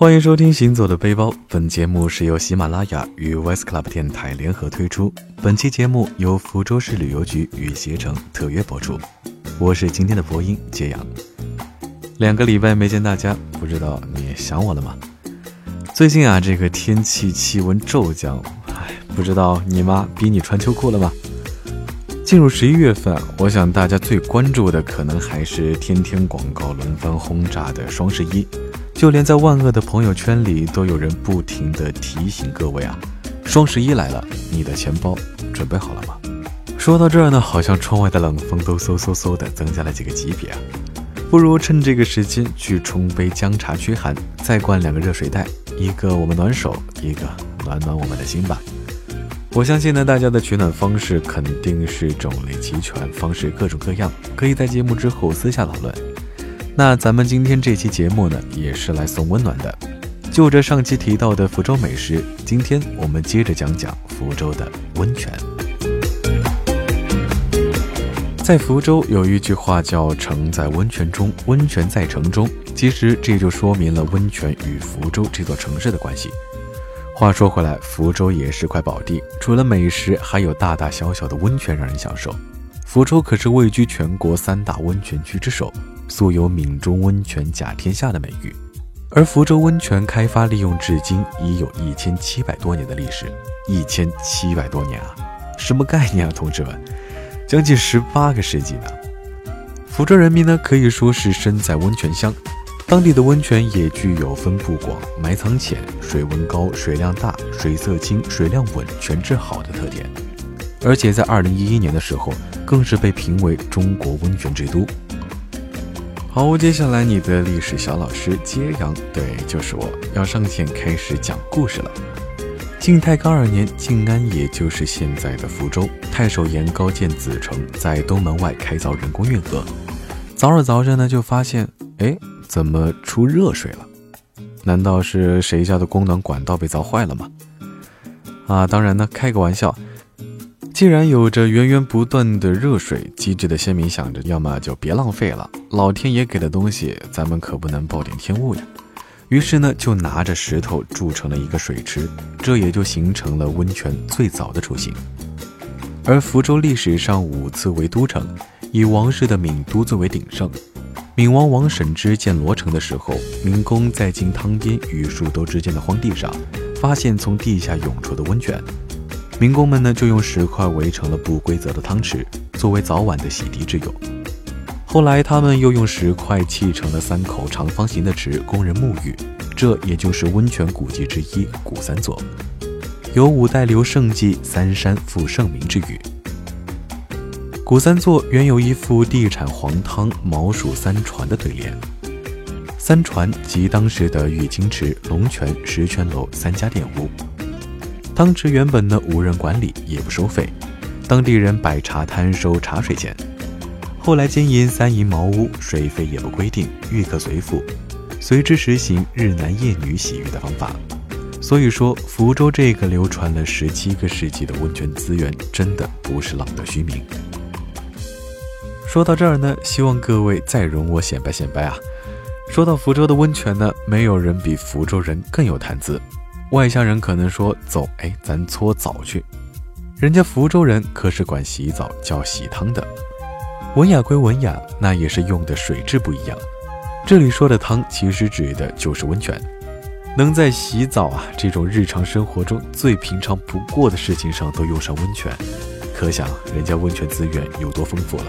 欢迎收听《行走的背包》，本节目是由喜马拉雅与 West Club 电台联合推出。本期节目由福州市旅游局与携程特约播出。我是今天的播音揭阳。两个礼拜没见大家，不知道你想我了吗？最近啊，这个天气气温骤降，唉，不知道你妈逼你穿秋裤了吗？进入十一月份，我想大家最关注的可能还是天天广告轮番轰炸的双十一。就连在万恶的朋友圈里，都有人不停地提醒各位啊，双十一来了，你的钱包准备好了吗？说到这儿呢，好像窗外的冷风都嗖嗖嗖的增加了几个级别啊！不如趁这个时间去冲杯姜茶驱寒，再灌两个热水袋，一个我们暖手，一个暖暖我们的心吧。我相信呢，大家的取暖方式肯定是种类齐全，方式各种各样，可以在节目之后私下讨论。那咱们今天这期节目呢，也是来送温暖的。就着上期提到的福州美食，今天我们接着讲讲福州的温泉。在福州有一句话叫“城在温泉中，温泉在城中”，其实这就说明了温泉与福州这座城市的关系。话说回来，福州也是块宝地，除了美食，还有大大小小的温泉让人享受。福州可是位居全国三大温泉区之首，素有“闽中温泉甲天下”的美誉。而福州温泉开发利用至今已有一千七百多年的历史，一千七百多年啊，什么概念啊，同志们？将近十八个世纪呢！福州人民呢可以说是身在温泉乡，当地的温泉也具有分布广、埋藏浅、水温高、水量大、水色清、水量稳、泉质好的特点。而且在二零一一年的时候。更是被评为中国温泉之都。好，接下来你的历史小老师揭阳，对，就是我要上线开始讲故事了。晋太康二年，晋安也就是现在的福州，太守严高建子城，在东门外开凿人工运河。凿着凿着呢，就发现，哎，怎么出热水了？难道是谁家的供暖管道被凿坏了吗？啊，当然呢，开个玩笑。既然有着源源不断的热水，机智的先民想着，要么就别浪费了，老天爷给的东西，咱们可不能暴殄天物呀。于是呢，就拿着石头筑成了一个水池，这也就形成了温泉最早的雏形。而福州历史上五次为都城，以王氏的闽都最为鼎盛。闽王王审知建罗城的时候，闽公在今汤边与树兜之间的荒地上，发现从地下涌出的温泉。民工们呢，就用石块围成了不规则的汤池，作为早晚的洗涤之用。后来，他们又用石块砌成了三口长方形的池，供人沐浴。这也就是温泉古迹之一——古三座，有五代刘胜记“三山复盛名”之语。古三座原有一副地产黄汤毛蜀三船的对联，三船即当时的玉清池、龙泉、石泉楼三家店屋。汤池原本呢无人管理，也不收费，当地人摆茶摊收茶水钱。后来经营三银茅屋，水费也不规定，浴客随付，随之实行日男夜女洗浴的方法。所以说，福州这个流传了十七个世纪的温泉资源，真的不是浪得虚名。说到这儿呢，希望各位再容我显摆显摆啊！说到福州的温泉呢，没有人比福州人更有谈资。外乡人可能说：“走，哎，咱搓澡去。”人家福州人可是管洗澡叫洗汤的。文雅归文雅，那也是用的水质不一样。这里说的汤，其实指的就是温泉。能在洗澡啊这种日常生活中最平常不过的事情上都用上温泉，可想人家温泉资源有多丰富了。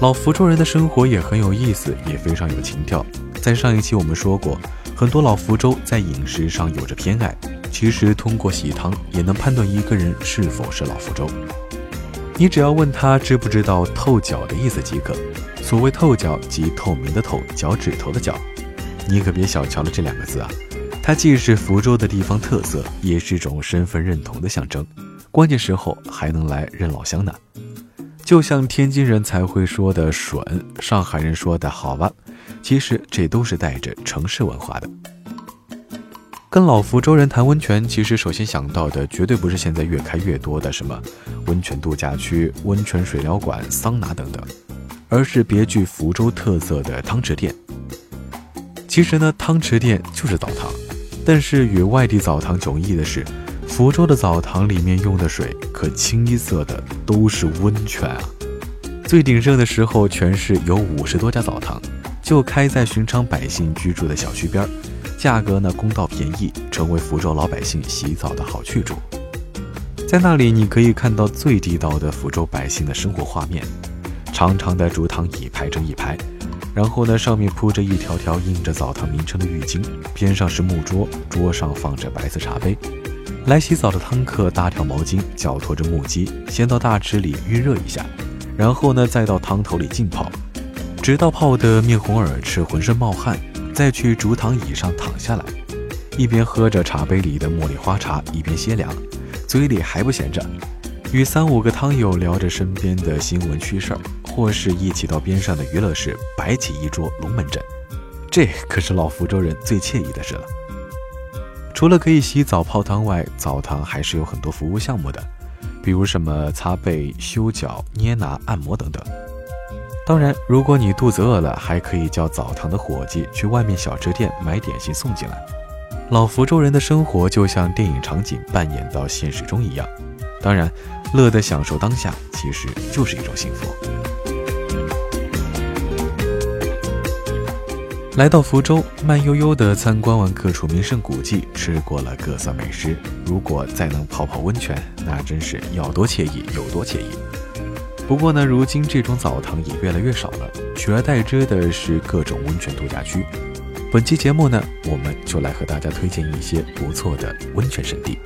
老福州人的生活也很有意思，也非常有情调。在上一期我们说过。很多老福州在饮食上有着偏爱，其实通过喜汤也能判断一个人是否是老福州。你只要问他知不知道“透脚”的意思即可。所谓“透脚”，即透明的透，脚趾头的脚。你可别小瞧了这两个字啊，它既是福州的地方特色，也是一种身份认同的象征。关键时候还能来认老乡呢。就像天津人才会说的“吮”，上海人说的好吧。其实这都是带着城市文化的。跟老福州人谈温泉，其实首先想到的绝对不是现在越开越多的什么温泉度假区、温泉水疗馆、桑拿等等，而是别具福州特色的汤池店。其实呢，汤池店就是澡堂，但是与外地澡堂迥异的是，福州的澡堂里面用的水可清一色的都是温泉啊。最鼎盛的时候，全市有五十多家澡堂，就开在寻常百姓居住的小区边儿，价格呢公道便宜，成为福州老百姓洗澡的好去处。在那里，你可以看到最地道的福州百姓的生活画面：长长的竹躺椅排成一排，然后呢上面铺着一条条印着澡堂名称的浴巾，边上是木桌，桌上放着白色茶杯。来洗澡的汤客搭条毛巾，脚托着木屐，先到大池里预热一下。然后呢，再到汤头里浸泡，直到泡得面红耳赤、浑身冒汗，再去竹躺椅上躺下来，一边喝着茶杯里的茉莉花茶，一边歇凉，嘴里还不闲着，与三五个汤友聊着身边的新闻趣事儿，或是一起到边上的娱乐室摆起一桌龙门阵，这可是老福州人最惬意的事了。除了可以洗澡泡汤外，澡堂还是有很多服务项目的。比如什么擦背、修脚、捏拿、按摩等等。当然，如果你肚子饿了，还可以叫澡堂的伙计去外面小吃店买点心送进来。老福州人的生活就像电影场景扮演到现实中一样。当然，乐得享受当下，其实就是一种幸福。来到福州，慢悠悠地参观完各处名胜古迹，吃过了各色美食，如果再能泡泡温泉，那真是要多惬意有多惬意。不过呢，如今这种澡堂也越来越少了，取而代之的是各种温泉度假区。本期节目呢，我们就来和大家推荐一些不错的温泉圣地。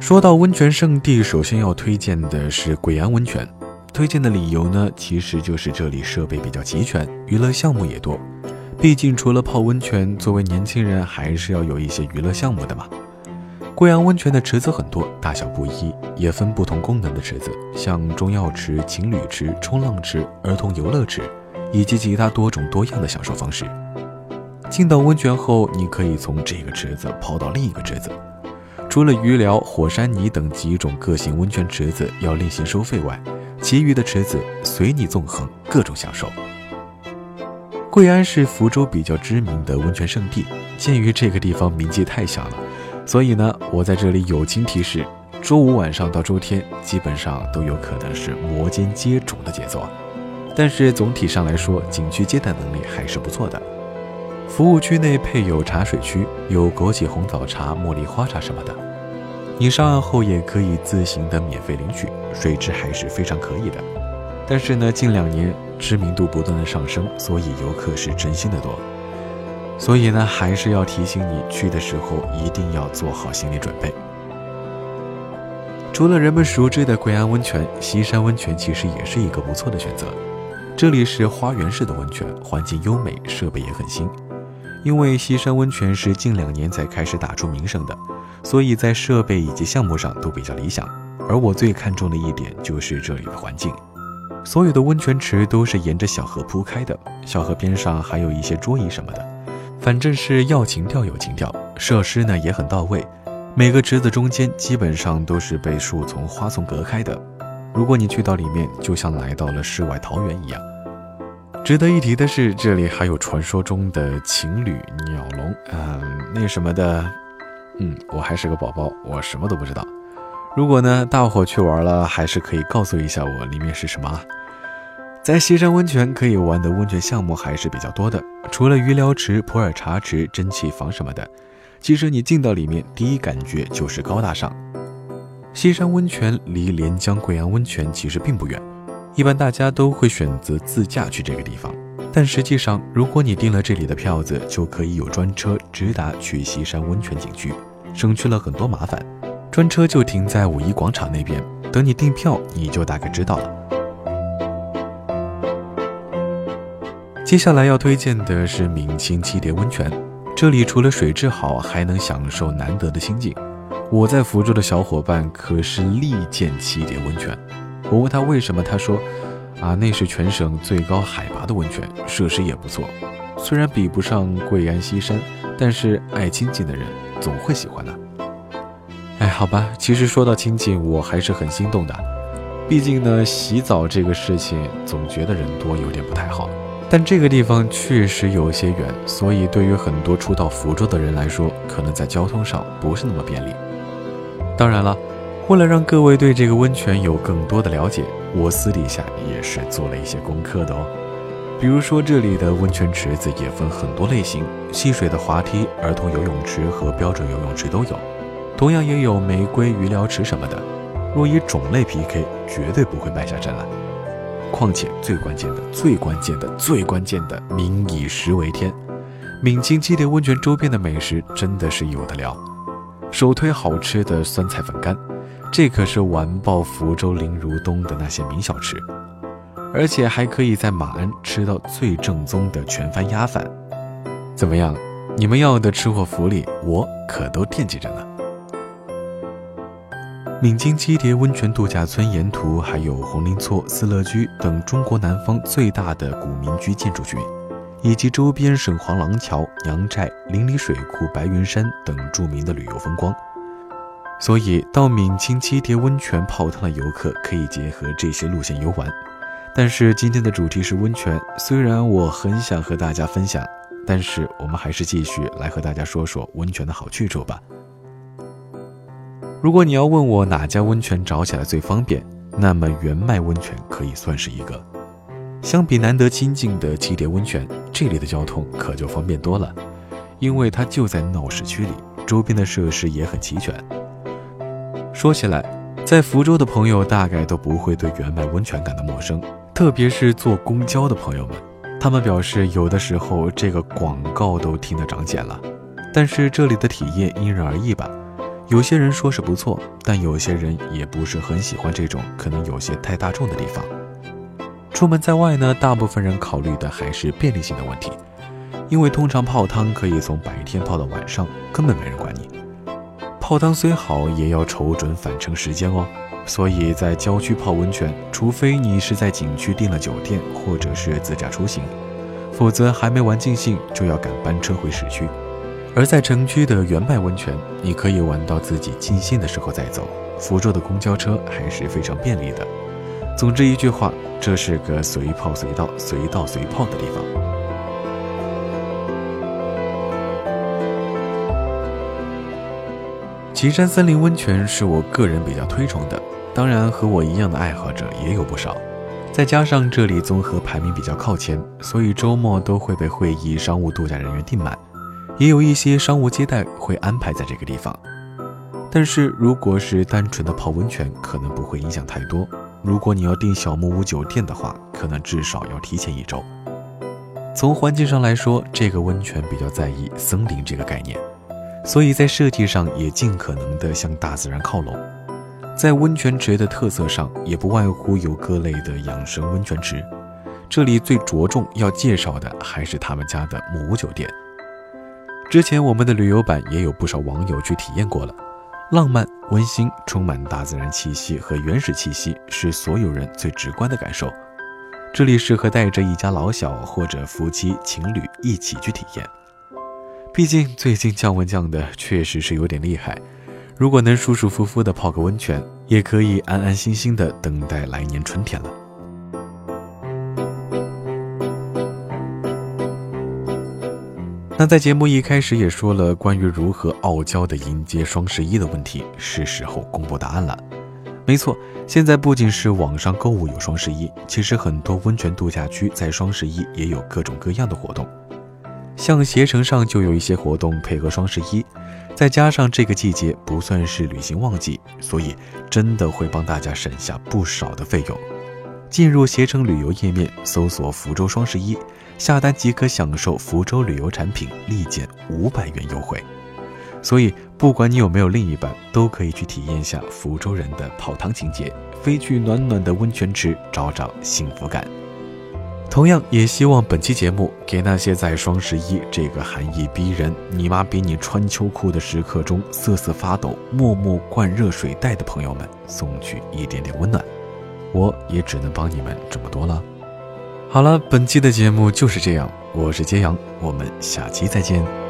说到温泉圣地，首先要推荐的是贵安温泉。推荐的理由呢，其实就是这里设备比较齐全，娱乐项目也多。毕竟除了泡温泉，作为年轻人还是要有一些娱乐项目的嘛。贵阳温泉的池子很多，大小不一，也分不同功能的池子，像中药池、情侣池、冲浪池、儿童游乐池，以及其他多种多样的享受方式。进到温泉后，你可以从这个池子泡到另一个池子。除了鱼疗、火山泥等几种个性温泉池子要另行收费外，其余的池子随你纵横，各种享受。贵安是福州比较知名的温泉圣地，鉴于这个地方名气太小了，所以呢，我在这里友情提示：周五晚上到周天，基本上都有可能是摩肩接踵的节奏。但是总体上来说，景区接待能力还是不错的。服务区内配有茶水区，有枸杞红枣茶、茉莉花茶什么的。你上岸后也可以自行的免费领取，水质还是非常可以的。但是呢，近两年知名度不断的上升，所以游客是真心的多。所以呢，还是要提醒你去的时候一定要做好心理准备。除了人们熟知的贵安温泉，西山温泉其实也是一个不错的选择。这里是花园式的温泉，环境优美，设备也很新。因为西山温泉是近两年才开始打出名声的。所以在设备以及项目上都比较理想，而我最看重的一点就是这里的环境。所有的温泉池都是沿着小河铺开的，小河边上还有一些桌椅什么的，反正是要情调有情调。设施呢也很到位，每个池子中间基本上都是被树丛、花丛隔开的。如果你去到里面，就像来到了世外桃源一样。值得一提的是，这里还有传说中的情侣鸟笼，嗯，那什么的。嗯，我还是个宝宝，我什么都不知道。如果呢，大伙去玩了，还是可以告诉一下我里面是什么啊。在西山温泉可以玩的温泉项目还是比较多的，除了鱼疗池、普洱茶池、蒸汽房什么的，其实你进到里面，第一感觉就是高大上。西山温泉离连江贵阳温泉其实并不远，一般大家都会选择自驾去这个地方。但实际上，如果你订了这里的票子，就可以有专车直达去西山温泉景区，省去了很多麻烦。专车就停在五一广场那边，等你订票，你就大概知道了。接下来要推荐的是闽清七叠温泉，这里除了水质好，还能享受难得的清静。我在福州的小伙伴可是力荐七叠温泉，我问他为什么，他说。啊，那是全省最高海拔的温泉，设施也不错。虽然比不上贵安西山，但是爱清静的人总会喜欢的。哎，好吧，其实说到清静，我还是很心动的。毕竟呢，洗澡这个事情总觉得人多有点不太好。但这个地方确实有些远，所以对于很多初到福州的人来说，可能在交通上不是那么便利。当然了，为了让各位对这个温泉有更多的了解，我私底下也是做了一些功课的哦。比如说，这里的温泉池子也分很多类型，戏水的滑梯、儿童游泳池和标准游泳池都有，同样也有玫瑰鱼疗池什么的。若以种类 PK，绝对不会败下阵来。况且最关键的、最关键的、最关键的，民以食为天。闽清七叠温泉周边的美食真的是有的聊，首推好吃的酸菜粉干，这可是完爆福州林如东的那些名小吃。而且还可以在马鞍吃到最正宗的全番鸭饭。怎么样？你们要的吃货福利，我可都惦记着呢。闽清七叠温泉度假村沿途还有红林厝、思乐居等中国南方最大的古民居建筑群，以及周边沈黄廊桥、娘寨、邻里水库、白云山等著名的旅游风光。所以到闽清七叠温泉泡汤的游客可以结合这些路线游玩。但是今天的主题是温泉，虽然我很想和大家分享，但是我们还是继续来和大家说说温泉的好去处吧。如果你要问我哪家温泉找起来最方便，那么原麦温泉可以算是一个。相比难得亲近的七叠温泉，这里的交通可就方便多了，因为它就在闹市区里，周边的设施也很齐全。说起来，在福州的朋友大概都不会对原麦温泉感到陌生，特别是坐公交的朋友们，他们表示有的时候这个广告都听得长茧了。但是这里的体验因人而异吧。有些人说是不错，但有些人也不是很喜欢这种可能有些太大众的地方。出门在外呢，大部分人考虑的还是便利性的问题，因为通常泡汤可以从白天泡到晚上，根本没人管你。泡汤虽好，也要瞅准返程时间哦。所以在郊区泡温泉，除非你是在景区订了酒店，或者是自驾出行，否则还没玩尽兴就要赶班车回市区。而在城区的原麦温泉，你可以玩到自己尽兴的时候再走。福州的公交车还是非常便利的。总之一句话，这是个随泡随到、随到随泡的地方。岐山森林温泉是我个人比较推崇的，当然和我一样的爱好者也有不少。再加上这里综合排名比较靠前，所以周末都会被会议、商务度假人员订满。也有一些商务接待会安排在这个地方，但是如果是单纯的泡温泉，可能不会影响太多。如果你要订小木屋酒店的话，可能至少要提前一周。从环境上来说，这个温泉比较在意森林这个概念，所以在设计上也尽可能的向大自然靠拢。在温泉池的特色上，也不外乎有各类的养生温泉池。这里最着重要介绍的还是他们家的木屋酒店。之前我们的旅游版也有不少网友去体验过了，浪漫温馨，充满大自然气息和原始气息，是所有人最直观的感受。这里适合带着一家老小或者夫妻情侣一起去体验。毕竟最近降温降的确实是有点厉害，如果能舒舒服服的泡个温泉，也可以安安心心的等待来年春天了。那在节目一开始也说了关于如何傲娇的迎接双十一的问题，是时候公布答案了。没错，现在不仅是网上购物有双十一，其实很多温泉度假区在双十一也有各种各样的活动。像携程上就有一些活动配合双十一，再加上这个季节不算是旅行旺季，所以真的会帮大家省下不少的费用。进入携程旅游页面，搜索“福州双十一”。下单即可享受福州旅游产品立减五百元优惠，所以不管你有没有另一半，都可以去体验一下福州人的泡汤情节，飞去暖暖的温泉池找找幸福感。同样也希望本期节目给那些在双十一这个寒意逼人、你妈逼你穿秋裤的时刻中瑟瑟发抖、默默灌热水袋的朋友们送去一点点温暖。我也只能帮你们这么多了。好了，本期的节目就是这样。我是揭阳，我们下期再见。